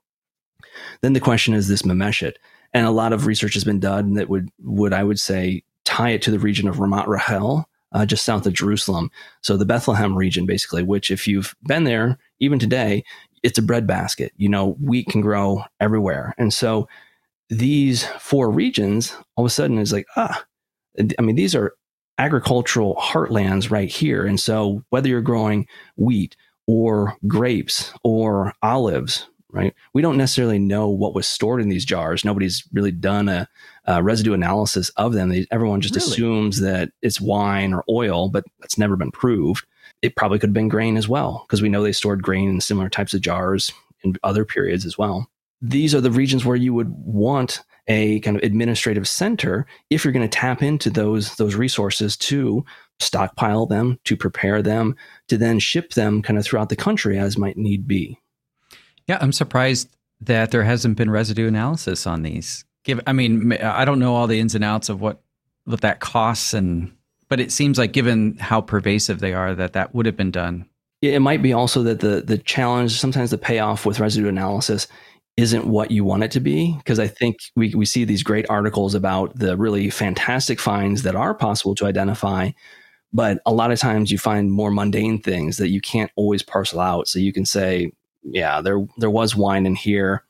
Then the question is this Memeshet, and a lot of research has been done that would would I would say tie it to the region of Ramat Rahel, uh, just south of Jerusalem. So the Bethlehem region, basically, which if you've been there, even today, it's a breadbasket. You know, wheat can grow everywhere, and so these four regions all of a sudden is like, ah, I mean, these are agricultural heartlands right here. And so whether you're growing wheat or grapes or olives, right? We don't necessarily know what was stored in these jars. Nobody's really done a, a residue analysis of them. They, everyone just really? assumes that it's wine or oil, but that's never been proved. It probably could have been grain as well, because we know they stored grain in similar types of jars in other periods as well these are the regions where you would want a kind of administrative center if you're going to tap into those those resources to stockpile them to prepare them to then ship them kind of throughout the country as might need be yeah i'm surprised that there hasn't been residue analysis on these give i mean i don't know all the ins and outs of what what that costs and but it seems like given how pervasive they are, that that would have been done. It might be also that the the challenge, sometimes the payoff with residue analysis isn't what you want it to be. Because I think we, we see these great articles about the really fantastic finds that are possible to identify. But a lot of times you find more mundane things that you can't always parcel out. So you can say, yeah, there there was wine in here.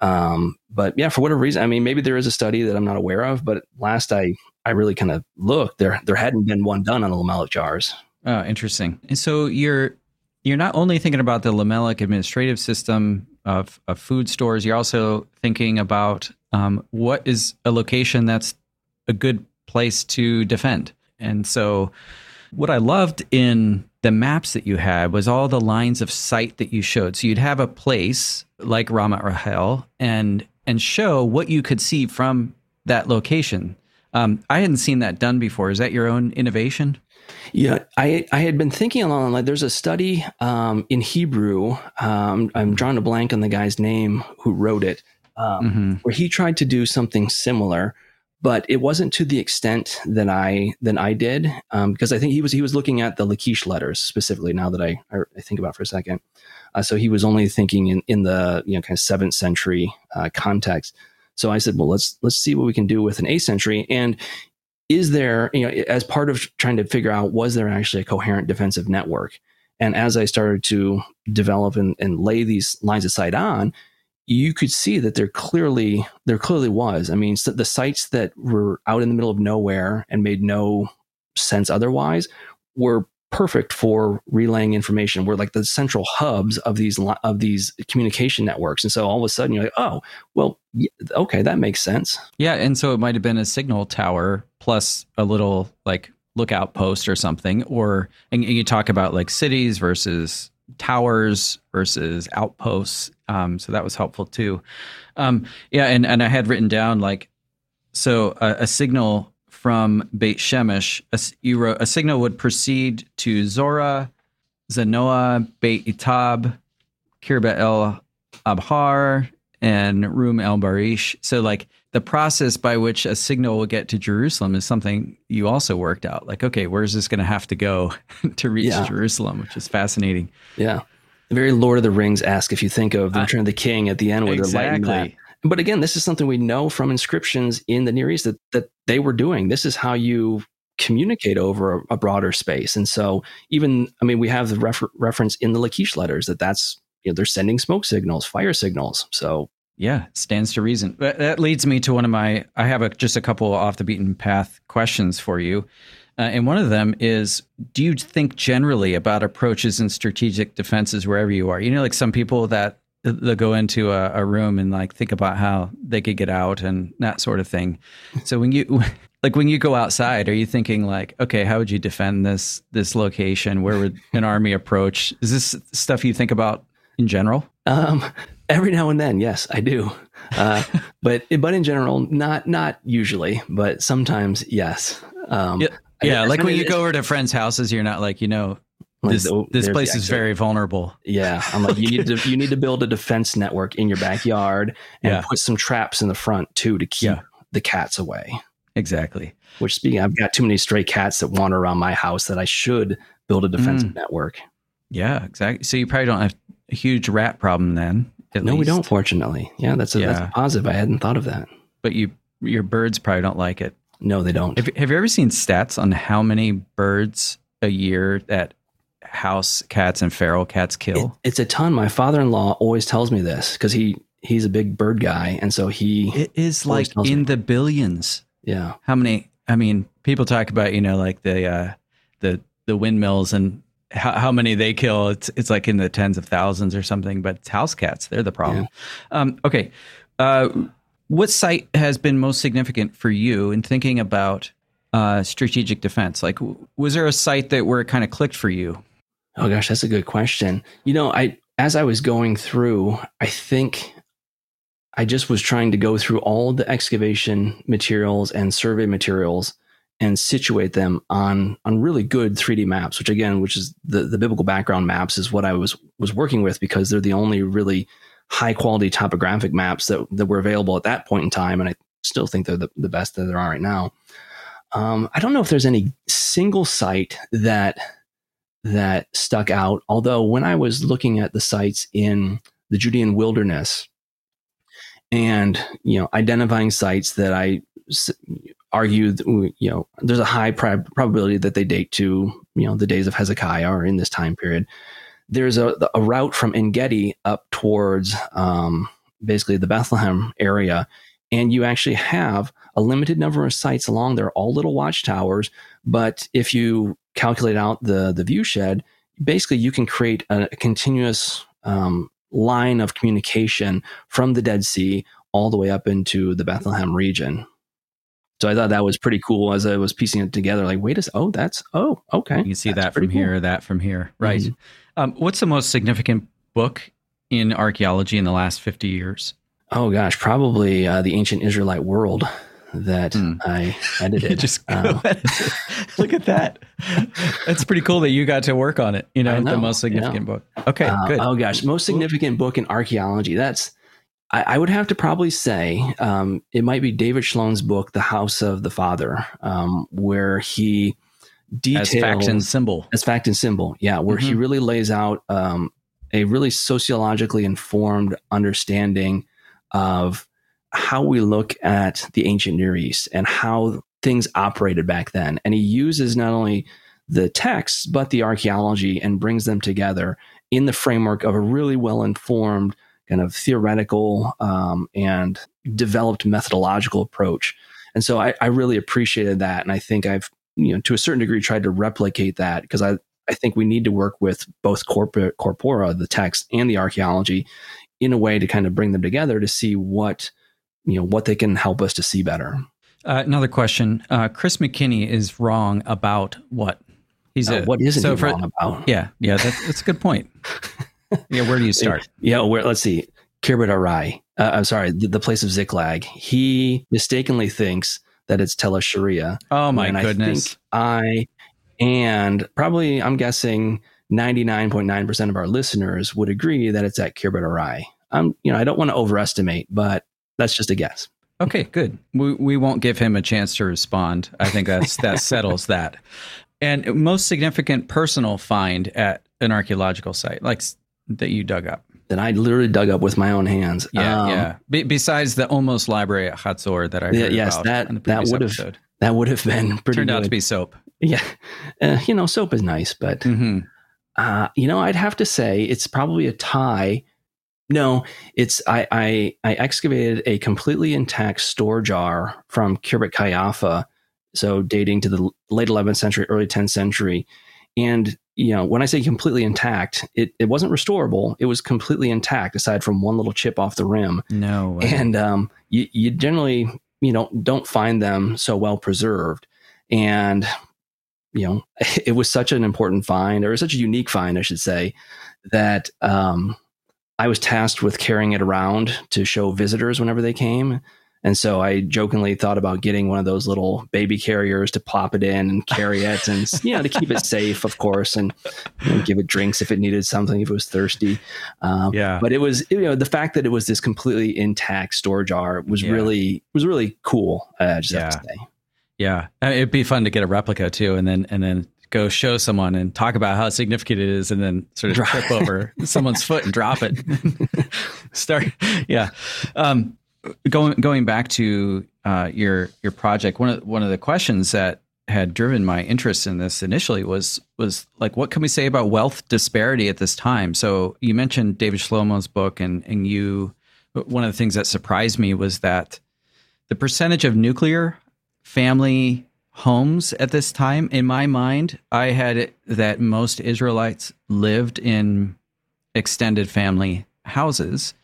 Um, but yeah, for whatever reason, I mean, maybe there is a study that I'm not aware of, but last I I really kind of looked, there there hadn't been one done on the LMLK jars. Oh, interesting. And so you're you're not only thinking about the LMLK administrative system of, of food stores, you're also thinking about um, what is a location that's a good place to defend. And so, what I loved in the maps that you had was all the lines of sight that you showed. So you'd have a place like Ramat Rahel and and show what you could see from that location. Um, I hadn't seen that done before. Is that your own innovation? Yeah, I I had been thinking along like there's a study um, in Hebrew. Um, I'm drawing a blank on the guy's name who wrote it, um, mm-hmm. where he tried to do something similar, but it wasn't to the extent that I than I did um, because I think he was he was looking at the Lachish letters specifically. Now that I I think about for a second, uh, so he was only thinking in in the you know kind of seventh century uh, context. So I said, well, let's let's see what we can do with an eighth century. And is there, you know, as part of trying to figure out was there actually a coherent defensive network? And as I started to develop and, and lay these lines of sight on, you could see that there clearly there clearly was. I mean, so the sites that were out in the middle of nowhere and made no sense otherwise were perfect for relaying information. We're like the central hubs of these of these communication networks, and so all of a sudden you're like, oh, well, okay, that makes sense. Yeah, and so it might have been a signal tower plus a little like lookout post or something, or and you talk about like cities versus towers versus outposts. Um, so that was helpful too. Um, yeah, and and I had written down like so a, a signal from Beit Shemesh, a, wrote, a signal would proceed to Zora, Zanoah, Beit Itab, Kirbat el Abhar, and Rum el Barish. So, like the process by which a signal will get to Jerusalem is something you also worked out. Like, okay, where's this going to have to go to reach yeah. Jerusalem, which is fascinating. Yeah. The very Lord of the Rings ask if you think of the uh, Return of the King at the end where exactly. they're lighting that but again, this is something we know from inscriptions in the Near East that, that they were doing. This is how you communicate over a, a broader space. And so, even, I mean, we have the refer- reference in the Lachish letters that that's, you know, they're sending smoke signals, fire signals. So, yeah, stands to reason. But that leads me to one of my, I have a, just a couple off the beaten path questions for you. Uh, and one of them is Do you think generally about approaches and strategic defenses wherever you are? You know, like some people that they'll go into a, a, room and like think about how they could get out and that sort of thing. So when you like when you go outside, are you thinking like, okay, how would you defend this this location? Where would an army approach? Is this stuff you think about in general? Um, every now and then, yes, I do. Uh, but but in general, not not usually, but sometimes yes. Um, yeah, yeah like when you go over to friends' houses, you're not like you know like, this, oh, this place is very vulnerable. Yeah, I'm like you need to you need to build a defense network in your backyard and yeah. put some traps in the front too to keep yeah. the cats away. Exactly. Which speaking, I've got too many stray cats that wander around my house that I should build a defensive mm. network. Yeah, exactly. So you probably don't have a huge rat problem then. no, least. we don't. Fortunately, yeah, that's a, yeah. that's a positive. I hadn't thought of that. But you, your birds probably don't like it. No, they don't. Have, have you ever seen stats on how many birds a year that house cats and feral cats kill? It, it's a ton. My father-in-law always tells me this because he he's a big bird guy, and so he it is like in me. the billions. Yeah. How many? I mean, people talk about you know like the uh, the the windmills and how, how many they kill. It's it's like in the tens of thousands or something. But it's house cats. They're the problem. Yeah. Um, okay. Uh, what site has been most significant for you in thinking about uh, strategic defense? Like, was there a site that where it kind of clicked for you? Oh gosh, that's a good question. You know, I as I was going through, I think I just was trying to go through all the excavation materials and survey materials and situate them on on really good 3D maps, which again, which is the, the biblical background maps is what I was was working with because they're the only really high quality topographic maps that, that were available at that point in time. And I still think they're the, the best that there are right now. Um, I don't know if there's any single site that that stuck out. Although when I was looking at the sites in the Judean wilderness and you know identifying sites that I argue, you know, there's a high probability that they date to you know the days of Hezekiah or in this time period. There's a, a route from Engedi up towards um, basically the Bethlehem area, and you actually have a limited number of sites along there, all little watchtowers. But if you calculate out the the view shed, basically you can create a, a continuous um, line of communication from the Dead Sea all the way up into the Bethlehem region. So I thought that was pretty cool as I was piecing it together. Like, wait a second. Oh, that's, oh, okay. You can see that's that from cool. here, that from here. Right. Mm-hmm. Um, what's the most significant book in archaeology in the last 50 years? Oh, gosh, probably uh, The Ancient Israelite World that mm. I edited. Just um, look at that. That's pretty cool that you got to work on it. You know, know the most significant book. Okay, uh, good. Oh gosh, most significant book in archaeology. That's I, I would have to probably say um, it might be David Schloen's book, The House of the Father, um, where he details as fact and symbol. As fact and symbol, yeah, where mm-hmm. he really lays out um, a really sociologically informed understanding of how we look at the ancient Near East and how things operated back then. And he uses not only the texts, but the archaeology and brings them together in the framework of a really well informed kind of theoretical um, and developed methodological approach. And so I, I, really appreciated that. And I think I've, you know, to a certain degree tried to replicate that because I, I think we need to work with both corpora, the text and the archaeology in a way to kind of bring them together to see what, you know, what they can help us to see better. Uh, another question. Uh, Chris McKinney is wrong about what? He's uh, a, what isn't so he for, wrong about? Yeah, yeah, that's, that's a good point. yeah, where do you start? yeah, where let's see. Khirbet el-Rai. Uh, I'm sorry, the, the, place of Ziklag. He mistakenly thinks that it's Tel Sharia. Oh my goodness! I, I and probably I'm guessing 99.9% of our listeners would agree that it's at Khirbet el-Rai. I'm, you know, I don't want to overestimate, but that's just a guess. Okay, good. We we won't give him a chance to respond. I think that's that settles that. And most significant personal find at an archaeological site, like that you dug up? That I literally dug up with my own hands. Yeah, um, yeah. Be- besides the almost library at Hatzor that I heard yeah, yes, that that would have that would have been pretty. Turned good. out to be soap. Yeah, uh, you know, soap is nice, but mm-hmm. uh, you know, I'd have to say it's probably a tie. No, it's I I, I excavated a completely intact store jar from Khirbet Qeiyafa, so dating to the late 11th century, early 10th century, and you know, when I say completely intact, it, it wasn't restorable. It was completely intact, aside from one little chip off the rim. No, way. and um, you, you generally you know don't find them so well preserved, and you know it was such an important find, or such a unique find, I should say, that um, I was tasked with carrying it around to show visitors whenever they came. And so I jokingly thought about getting one of those little baby carriers to plop it in and carry it and, you know, to keep it safe, of course, and you know, give it drinks if it needed something, if it was thirsty. Um, yeah. But it was, you know, the fact that it was this completely intact store jar was yeah. really, was really cool. Uh, just yeah. have to say. Yeah. It'd be fun to get a replica too. And then, and then go show someone and talk about how significant it is and then sort of trip over someone's foot and drop it. Start. Yeah. Um, going going back to uh, your your project, one of one of the questions that had driven my interest in this initially was was like, what can we say about wealth disparity at this time? So you mentioned David Schloen's book, and and you one of the things that surprised me was that the percentage of nuclear family homes at this time, in my mind, I had it that most Israelites lived in extended family houses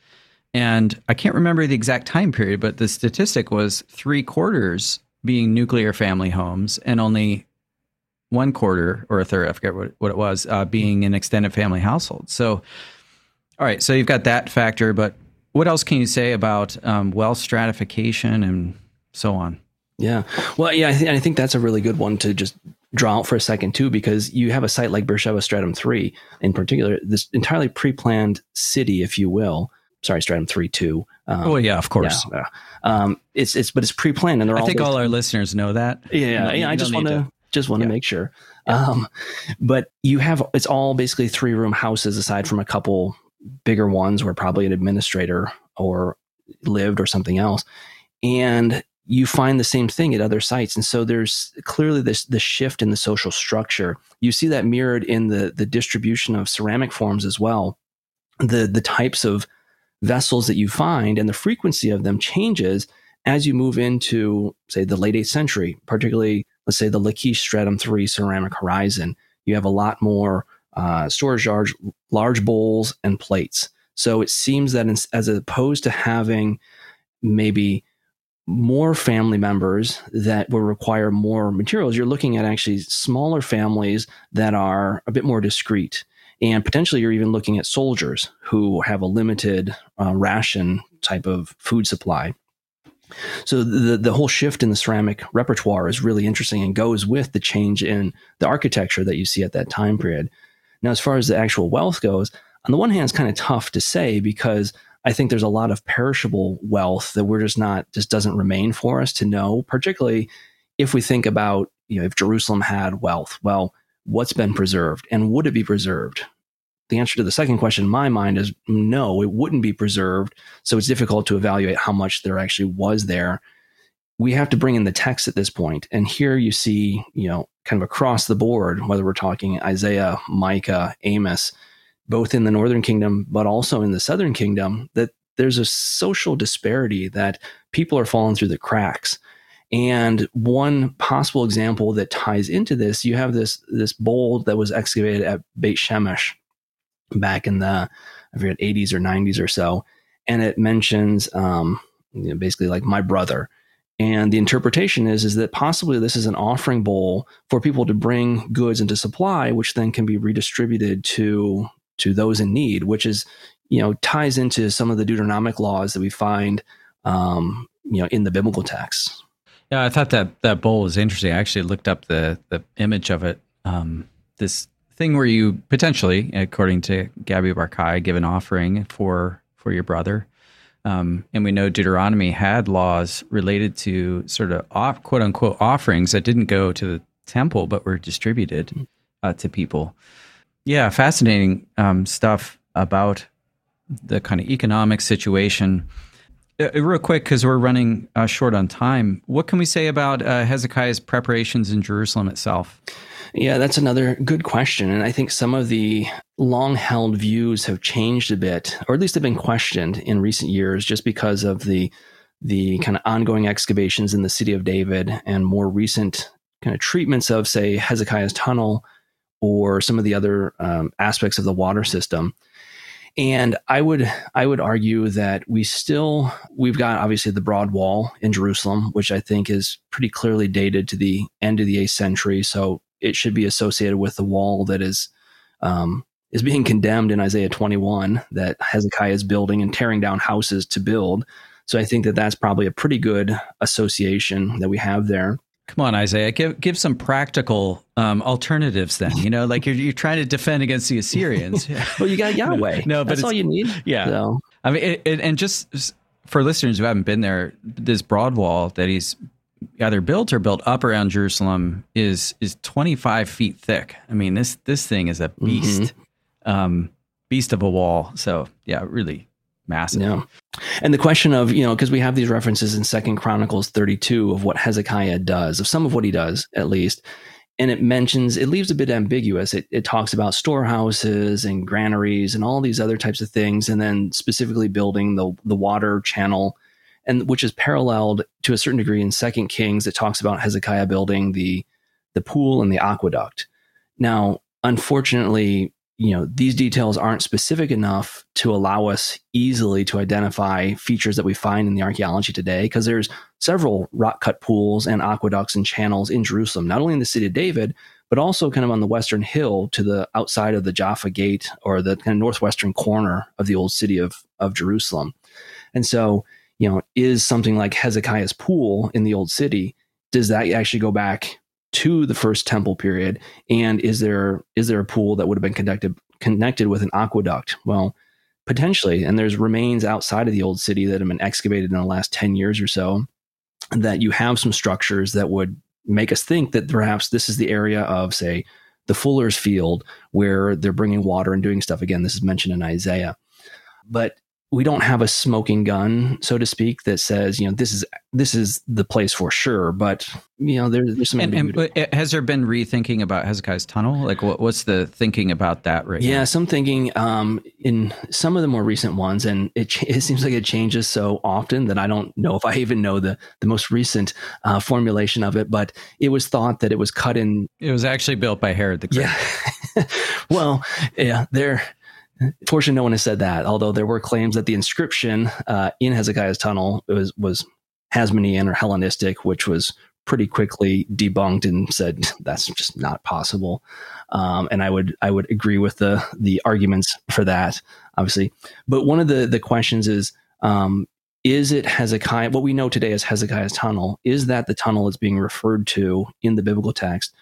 and I can't remember the exact time period, but the statistic was three quarters being nuclear family homes and only one quarter or a third, I forget what, what it was, uh, being an extended family household. So, all right, so you've got that factor, but what else can you say about um, wealth stratification and so on? Yeah. Well, yeah, I, th- I think that's a really good one to just draw out for a second too, because you have a site like Beersheba Stratum 3 in particular, this entirely pre-planned city, if you will, sorry, stratum three two. Um, oh yeah, of course. Yeah, um, it's it's but it's pre-planned, and they're I think all our listeners know that. Yeah, yeah. I just want to just want to make sure. Um, but you have it's all basically three room houses aside from a couple bigger ones where probably an administrator or lived or something else, and you find the same thing at other sites. And so there's clearly this the shift in the social structure. You see that mirrored in the the distribution of ceramic forms as well. The the types of vessels that you find and the frequency of them changes as you move into, say, the late 8th century, particularly, let's say, the Lachish Stratum 3 ceramic horizon. You have a lot more uh, storage large, large bowls and plates. So it seems that as opposed to having maybe more family members that will require more materials, you're looking at actually smaller families that are a bit more discreet. And potentially, you're even looking at soldiers who have a limited uh, ration type of food supply. So the the whole shift in the ceramic repertoire is really interesting and goes with the change in the architecture that you see at that time period. Now, as far as the actual wealth goes, on the one hand, it's kind of tough to say because I think there's a lot of perishable wealth that we're just not just doesn't remain for us to know, particularly if we think about, you know, if Jerusalem had wealth, well, what's been preserved and would it be preserved? The answer to the second question in my mind is no, it wouldn't be preserved. So it's difficult to evaluate how much there actually was there. We have to bring in the text at this point. And here you see, you know, kind of across the board, whether we're talking Isaiah, Micah, Amos, both in the northern kingdom but also in the southern kingdom that there's a social disparity that people are falling through the cracks. And one possible example that ties into this you have this this bowl that was excavated at Beit Shemesh back in the I forget 80s or 90s or so and it mentions um, you know, basically like my brother. And the interpretation is is that possibly this is an offering bowl for people to bring goods into supply, which then can be redistributed to to those in need, which is, you know, ties into some of the Deuteronomic laws that we find, um, you know, in the biblical texts. Yeah, I thought that that bowl was interesting. I actually looked up the the image of it. Um, this thing where you potentially, according to Gabi Barkai, give an offering for for your brother. Um, and we know Deuteronomy had laws related to sort of off, quote unquote offerings that didn't go to the temple but were distributed uh, to people. Yeah, fascinating um, stuff about the kind of economic situation. Uh, uh real quick, because we're running uh, short on time, what can we say about uh, Hezekiah's preparations in Jerusalem itself? Yeah, that's another good question. And I think some of the long held views have changed a bit, or at least have been questioned in recent years just because of the the kind of ongoing excavations in the city of David and more recent kind of treatments of, say, Hezekiah's tunnel or some of the other um, aspects of the water system. And I would I would argue that we still we've got obviously the broad wall in Jerusalem, which I think is pretty clearly dated to the end of the eighth century. So it should be associated with the wall that is um, is being condemned in Isaiah 21 that Hezekiah is building and tearing down houses to build. So I think that that's probably a pretty good association that we have there. Come on, Isaiah, give give some practical um, alternatives. Then you know, like you're you're trying to defend against the Assyrians. well, you got Yahweh. no, but that's all you need. Yeah. So. I mean, it, it, and just for listeners who haven't been there, this broad wall that he's either built or built up around Jerusalem is is 25 feet thick. I mean, this this thing is a beast, mm-hmm. um, beast of a wall. So yeah, really massive. Yeah. And the question of, you know, because we have these references in Second Chronicles 32 of what Hezekiah does, of some of what he does, at least. And it mentions, it leaves a bit ambiguous. It, it talks about storehouses and granaries and all these other types of things, and then specifically building the, the water channel, and which is paralleled to a certain degree in Second Kings. It talks about Hezekiah building the the pool and the aqueduct. Now, unfortunately, you know these details aren't specific enough to allow us easily to identify features that we find in the archaeology today because there's several rock cut pools and aqueducts and channels in Jerusalem not only in the city of David but also kind of on the western hill to the outside of the Jaffa gate or the kind of northwestern corner of the old city of of Jerusalem. And so you know is something like Hezekiah's pool in the old city does that actually go back to the first temple period and is there is there a pool that would have been connected connected with an aqueduct well potentially. And there's remains outside of the old city that have been excavated in the last 10 years or so that you have some structures that would make us think that perhaps this is the area of, say, the Fuller's Field where they're bringing water and doing stuff. Again, this is mentioned in Isaiah. But we don't have a smoking gun, so to speak, that says, you know, this is this is the place for sure. But you know, there, there's some. And, and, has there been rethinking about Hezekiah's tunnel? Like, what, what's the thinking about that right yeah, now? some thinking um, in some of the more recent ones, and it it seems like it changes so often that I don't know if I even know the the most recent uh, formulation of it. But it was thought that it was cut in. It was actually built by Herod the Great. Yeah. well, yeah, there Fortunately, no one has said that. Although there were claims that the inscription uh, in Hezekiah's tunnel was was Hasmonean or Hellenistic, which was pretty quickly debunked and said that's just not possible. Um, and I would I would agree with the the arguments for that, obviously. But one of the the questions is. Um, is it Hezekiah? What we know today as Hezekiah's tunnel is that the tunnel is being referred to in the biblical text,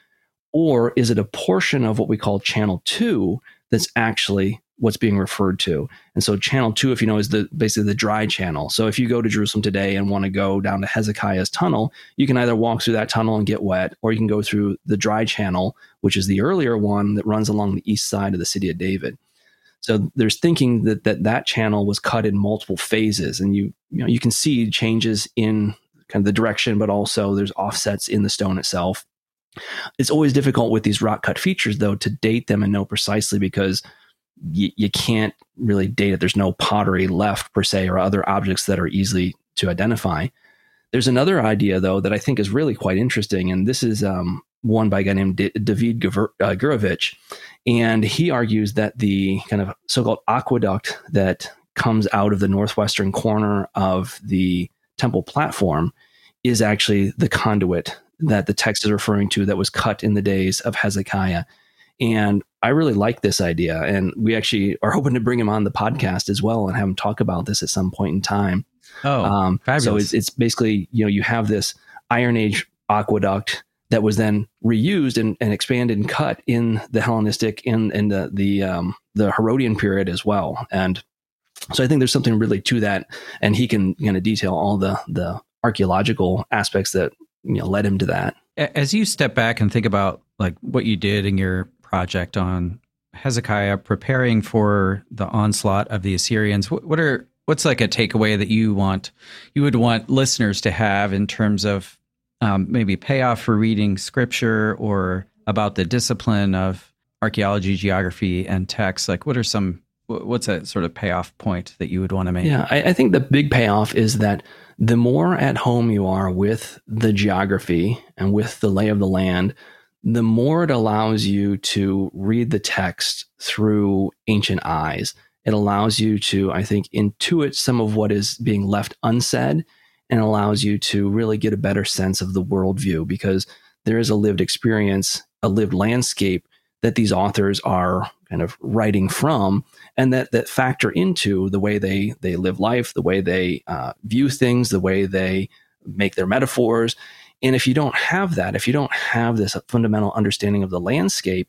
or is it a portion of what we call Channel Two that's actually what's being referred to. And so channel two, if you know, is the basically the dry channel. So if you go to Jerusalem today and want to go down to Hezekiah's tunnel, you can either walk through that tunnel and get wet, or you can go through the dry channel, which is the earlier one that runs along the east side of the city of David. So there's thinking that that, that channel was cut in multiple phases, and you you know you can see changes in kind of the direction, but also there's offsets in the stone itself. It's always difficult with these rock cut features, though, to date them and know precisely because you, you can't really date it. There's no pottery left per se or other objects that are easily to identify. There's another idea though that I think is really quite interesting, and this is um, one by a guy named D- David uh, Gurevitch, and he argues that the kind of so-called aqueduct that comes out of the northwestern corner of the temple platform is actually the conduit that the text is referring to that was cut in the days of Hezekiah. And I really like this idea. And we actually are hoping to bring him on the podcast as well and have him talk about this at some point in time. Oh, um, fabulous. So it's, it's basically, you know, you have this Iron Age aqueduct that was then reused and, and expanded and cut in the Hellenistic in, in the, the, um, the Herodian period as well. And so I think there's something really to that. And he can kind of detail all the, the archaeological aspects that, you know, led him to that. As you step back and think about like what you did in your project on Hezekiah preparing for the onslaught of the Assyrians. What, what are what's like a takeaway that you want you would want listeners to have in terms of um, maybe payoff for reading scripture or about the discipline of archaeology, geography, and text? Like, what are some what's a sort of payoff point that you would want to make? Yeah, I, I think the big payoff is that the more at home you are with the geography and with the lay of the land, the more it allows you to read the text through ancient eyes. It allows you to, I think, intuit some of what is being left unsaid and allows you to really get a better sense of the worldview because there is a lived experience, a lived landscape that these authors are kind of writing from and that that factor into the way they they live life the way they uh, view things the way they make their metaphors and if you don't have that, if you don't have this fundamental understanding of the landscape,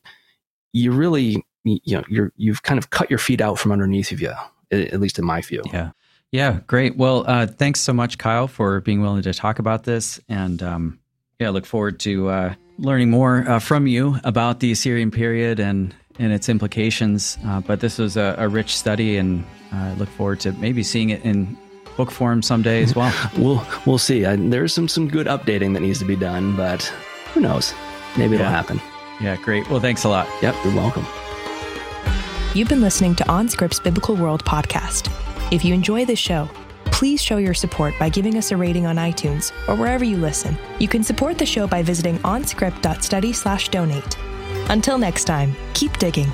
you really, you know, you're, you've kind of cut your feet out from underneath of you, at least in my view. Yeah. Yeah. Great. Well, uh, thanks so much, Kyle, for being willing to talk about this. And um, yeah, I look forward to uh, learning more uh, from you about the Assyrian period and, and its implications. Uh, but this was a, a rich study, and I look forward to maybe seeing it in book form someday as well. we'll we'll see. Uh, there's some some good updating that needs to be done, but who knows? Maybe yeah. it'll happen. Yeah, great. Well, thanks a lot. Yep, you're welcome. You've been listening to OnScript's Biblical World podcast. If you enjoy this show, please show your support by giving us a rating on iTunes or wherever you listen. You can support the show by visiting onscript.study/donate. Until next time, keep digging.